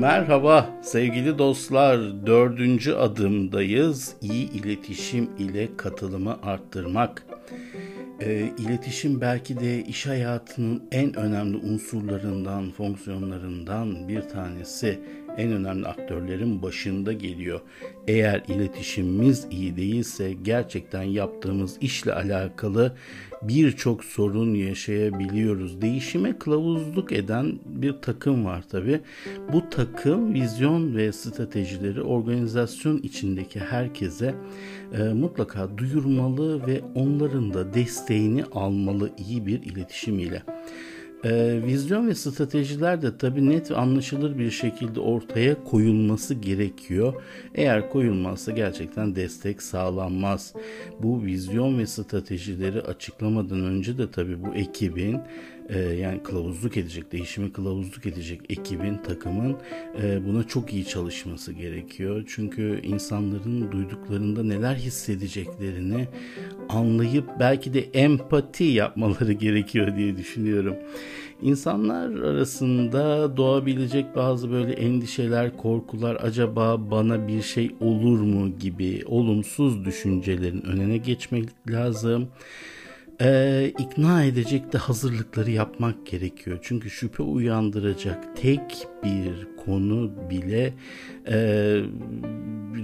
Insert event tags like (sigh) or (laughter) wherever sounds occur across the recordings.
Merhaba sevgili dostlar. Dördüncü adımdayız. İyi iletişim ile katılımı arttırmak. E, iletişim belki de iş hayatının en önemli unsurlarından, fonksiyonlarından bir tanesi. En önemli aktörlerin başında geliyor. Eğer iletişimimiz iyi değilse gerçekten yaptığımız işle alakalı birçok sorun yaşayabiliyoruz. Değişime kılavuzluk eden bir takım var tabi. Bu takım vizyon ve stratejileri organizasyon içindeki herkese e, mutlaka duyurmalı ve onların da desteğini almalı iyi bir iletişim ile. E, vizyon ve stratejiler de tabii net ve anlaşılır bir şekilde ortaya koyulması gerekiyor. Eğer koyulmazsa gerçekten destek sağlanmaz. Bu vizyon ve stratejileri açıklamadan önce de tabii bu ekibin e, yani kılavuzluk edecek, değişimi kılavuzluk edecek ekibin, takımın e, buna çok iyi çalışması gerekiyor. Çünkü insanların duyduklarında neler hissedeceklerini anlayıp belki de empati yapmaları (laughs) gerekiyor diye düşünüyorum. İnsanlar arasında doğabilecek bazı böyle endişeler, korkular, acaba bana bir şey olur mu gibi olumsuz düşüncelerin önüne geçmek lazım e, ikna edecek de hazırlıkları yapmak gerekiyor. Çünkü şüphe uyandıracak tek bir konu bile e,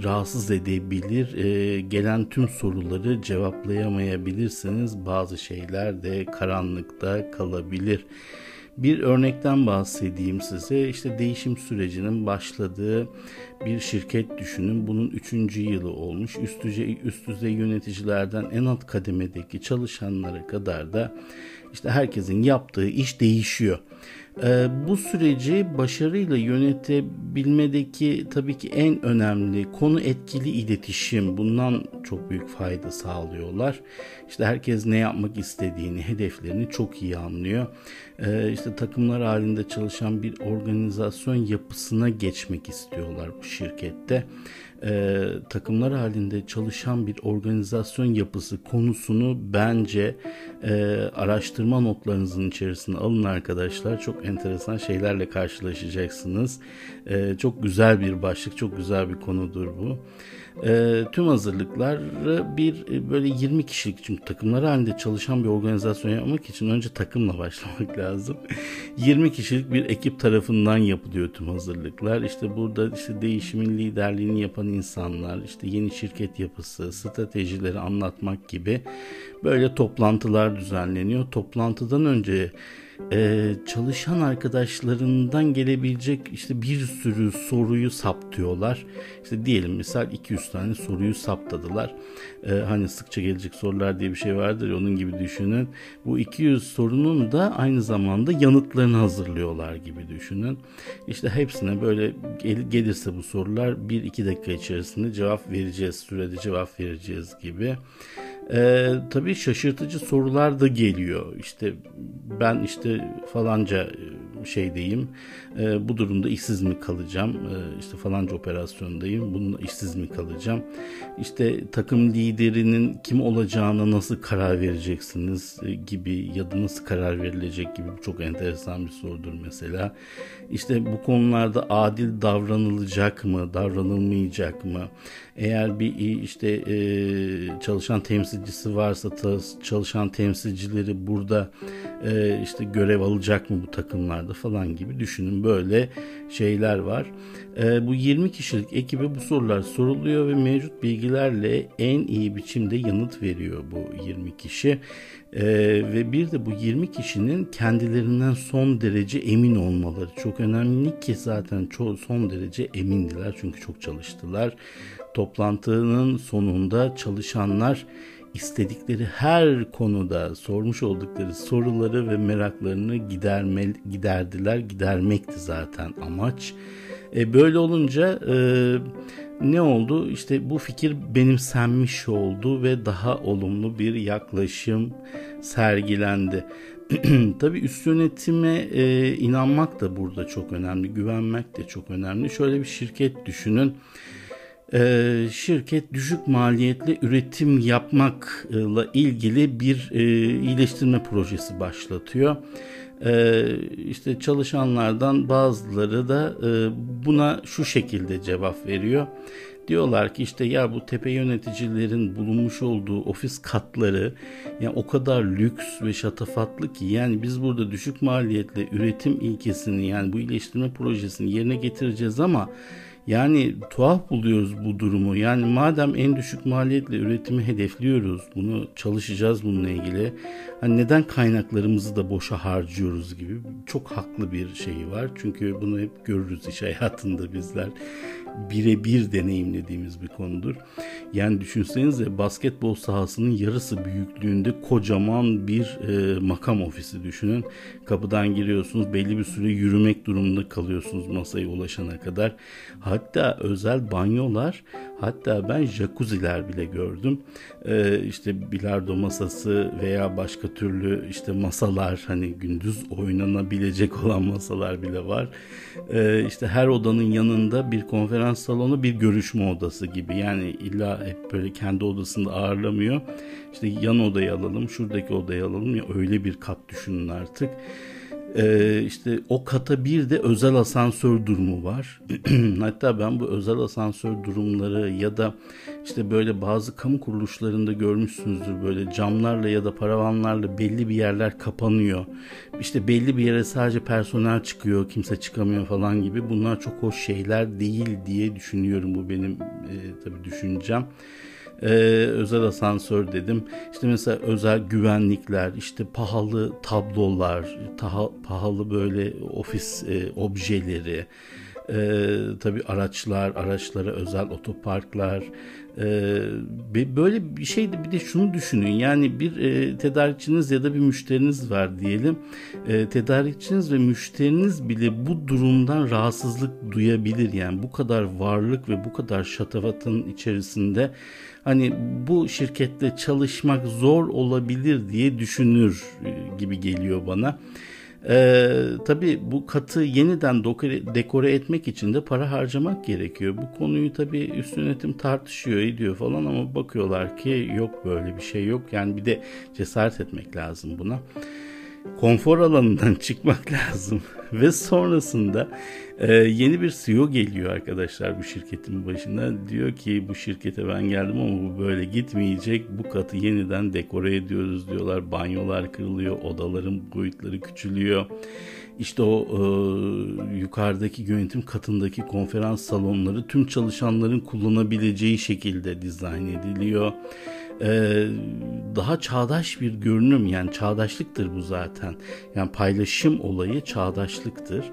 rahatsız edebilir. E, gelen tüm soruları cevaplayamayabilirsiniz. Bazı şeyler de karanlıkta kalabilir. Bir örnekten bahsedeyim size. İşte değişim sürecinin başladığı bir şirket düşünün. Bunun üçüncü yılı olmuş. Üst düzey, üst düzey yöneticilerden en alt kademedeki çalışanlara kadar da işte herkesin yaptığı iş değişiyor. Ee, bu süreci başarıyla yönetebilmedeki tabii ki en önemli konu etkili iletişim. Bundan çok büyük fayda sağlıyorlar. İşte herkes ne yapmak istediğini, hedeflerini çok iyi anlıyor. Ee, işte takımlar halinde çalışan bir organizasyon yapısına geçmek istiyorlar bu şirkette e, takımlar halinde çalışan bir organizasyon yapısı konusunu bence e, araştırma notlarınızın içerisine alın arkadaşlar. Çok enteresan şeylerle karşılaşacaksınız. E, çok güzel bir başlık, çok güzel bir konudur bu. E, tüm hazırlıkları bir e, böyle 20 kişilik çünkü takımlar halinde çalışan bir organizasyon yapmak için önce takımla (laughs) başlamak lazım. 20 kişilik bir ekip tarafından yapılıyor tüm hazırlıklar. İşte burada işte değişimin liderliğini yapan insanlar, işte yeni şirket yapısı, stratejileri anlatmak gibi böyle toplantılar düzenleniyor. Toplantıdan önce e, çalışan arkadaşlarından gelebilecek işte bir sürü soruyu saptıyorlar. İşte diyelim misal 200 tane soruyu saptadılar. E, hani sıkça gelecek sorular diye bir şey vardır ya onun gibi düşünün. Bu 200 sorunun da aynı zamanda yanıtlarını hazırlıyorlar gibi düşünün. İşte hepsine böyle gel, gelirse bu sorular 1-2 dakika içerisinde cevap vereceğiz, sürede cevap vereceğiz gibi. Ee, tabii şaşırtıcı sorular da geliyor. İşte ben işte falanca e, şeydeyim. E, bu durumda işsiz mi kalacağım? E, işte falanca operasyondayım. Bunun işsiz mi kalacağım? İşte takım liderinin kim olacağına nasıl karar vereceksiniz e, gibi ya da nasıl karar verilecek gibi çok enteresan bir sorudur mesela. İşte bu konularda adil davranılacak mı, davranılmayacak mı? Eğer bir işte e, çalışan temsilcisi varsa çalışan temsilcileri burada e, işte görev alacak mı bu takımlarda falan gibi düşünün böyle şeyler var. E, bu 20 kişilik ekibe bu sorular soruluyor ve mevcut bilgilerle en iyi biçimde yanıt veriyor bu 20 kişi. Ee, ve bir de bu 20 kişinin kendilerinden son derece emin olmaları çok önemli ki zaten çok son derece emindiler çünkü çok çalıştılar. Toplantının sonunda çalışanlar istedikleri her konuda sormuş oldukları soruları ve meraklarını giderme, giderdiler. Gidermekti zaten amaç. E, böyle olunca e, ne oldu? İşte bu fikir benimsenmiş oldu ve daha olumlu bir yaklaşım sergilendi. (clears throat) Tabii üst yönetime e, inanmak da burada çok önemli, güvenmek de çok önemli. Şöyle bir şirket düşünün e, şirket düşük maliyetli üretim yapmakla ilgili bir e, iyileştirme projesi başlatıyor. E, işte çalışanlardan bazıları da e, buna şu şekilde cevap veriyor. Diyorlar ki işte ya bu tepe yöneticilerin bulunmuş olduğu ofis katları yani o kadar lüks ve şatafatlı ki yani biz burada düşük maliyetle üretim ilkesini yani bu iyileştirme projesini yerine getireceğiz ama yani tuhaf buluyoruz bu durumu. Yani madem en düşük maliyetle üretimi hedefliyoruz, bunu çalışacağız bununla ilgili. Hani neden kaynaklarımızı da boşa harcıyoruz gibi çok haklı bir şey var. Çünkü bunu hep görürüz iş hayatında bizler birebir deneyimlediğimiz bir konudur. Yani düşünsenize basketbol sahasının yarısı büyüklüğünde kocaman bir e, makam ofisi düşünün. Kapıdan giriyorsunuz belli bir süre yürümek durumunda kalıyorsunuz masaya ulaşana kadar. Hatta özel banyolar hatta ben jacuzziler bile gördüm. E, işte bilardo masası veya başka türlü işte masalar hani gündüz oynanabilecek (laughs) olan masalar bile var. E, işte her odanın yanında bir konferans salonu bir görüşme odası gibi. Yani illa hep böyle kendi odasında ağırlamıyor. İşte yan odayı alalım, şuradaki odayı alalım ya öyle bir kat düşünün artık. Ee, işte o kata bir de özel asansör durumu var. (clears throat) Hatta ben bu özel asansör durumları ya da işte böyle bazı kamu kuruluşlarında görmüşsünüzdür böyle camlarla ya da paravanlarla belli bir yerler kapanıyor. İşte belli bir yere sadece personel çıkıyor, kimse çıkamıyor falan gibi. Bunlar çok hoş şeyler değil diye düşünüyorum. Bu benim e, tabii düşüncem e, özel asansör dedim. İşte mesela özel güvenlikler, işte pahalı tablolar, taha, pahalı böyle ofis e, objeleri, e, tabii araçlar, araçlara özel otoparklar, ee, böyle bir şeydi bir de şunu düşünün. Yani bir e, tedarikçiniz ya da bir müşteriniz var diyelim. E, tedarikçiniz ve müşteriniz bile bu durumdan rahatsızlık duyabilir. Yani bu kadar varlık ve bu kadar şatafatın içerisinde hani bu şirkette çalışmak zor olabilir diye düşünür e, gibi geliyor bana. Ee, tabii bu katı yeniden dekore, dekore etmek için de para harcamak gerekiyor. Bu konuyu tabii üst yönetim tartışıyor ediyor falan ama bakıyorlar ki yok böyle bir şey yok. Yani bir de cesaret etmek lazım buna konfor alanından (laughs) çıkmak lazım (laughs) ve sonrasında e, yeni bir CEO geliyor arkadaşlar bu şirketin başına. Diyor ki bu şirkete ben geldim ama bu böyle gitmeyecek. Bu katı yeniden dekore ediyoruz diyorlar. Banyolar kırılıyor odaların boyutları küçülüyor. İşte o e, yukarıdaki yönetim katındaki konferans salonları tüm çalışanların kullanabileceği şekilde dizayn ediliyor e, daha çağdaş bir görünüm yani çağdaşlıktır bu zaten. Yani paylaşım olayı çağdaşlıktır.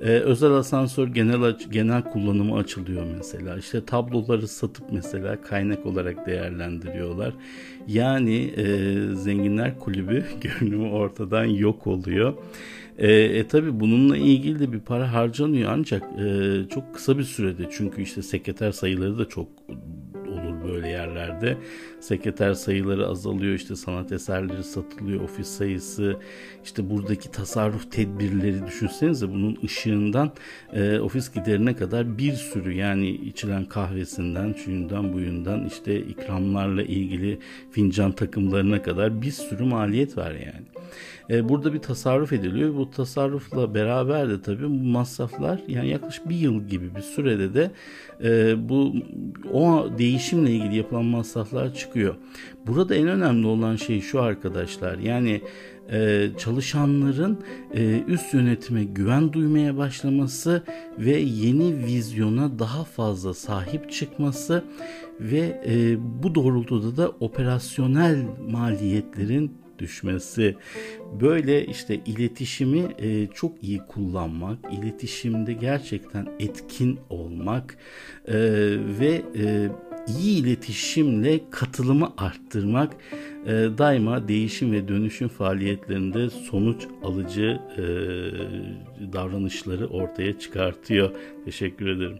Ee, özel asansör genel genel kullanımı açılıyor mesela. İşte tabloları satıp mesela kaynak olarak değerlendiriyorlar. Yani e, zenginler kulübü (laughs) görünümü ortadan yok oluyor. E, e tabi bununla ilgili de bir para harcanıyor ancak e, çok kısa bir sürede çünkü işte sekreter sayıları da çok böyle yerlerde. Sekreter sayıları azalıyor, işte sanat eserleri satılıyor, ofis sayısı, işte buradaki tasarruf tedbirleri düşünsenize bunun ışığından e, ofis giderine kadar bir sürü yani içilen kahvesinden, şuyundan buyundan işte ikramlarla ilgili fincan takımlarına kadar bir sürü maliyet var yani. E, burada bir tasarruf ediliyor. Bu tasarrufla beraber de tabii bu masraflar yani yaklaşık bir yıl gibi bir sürede de e, bu o değişimle ilgili yapılan masraflar çıkıyor. Burada en önemli olan şey şu arkadaşlar yani e, çalışanların e, üst yönetime güven duymaya başlaması ve yeni vizyona daha fazla sahip çıkması ve e, bu doğrultuda da operasyonel maliyetlerin düşmesi. Böyle işte iletişimi e, çok iyi kullanmak, iletişimde gerçekten etkin olmak e, ve e, iyi iletişimle katılımı arttırmak e, daima değişim ve dönüşüm faaliyetlerinde sonuç alıcı e, davranışları ortaya çıkartıyor. Teşekkür ederim.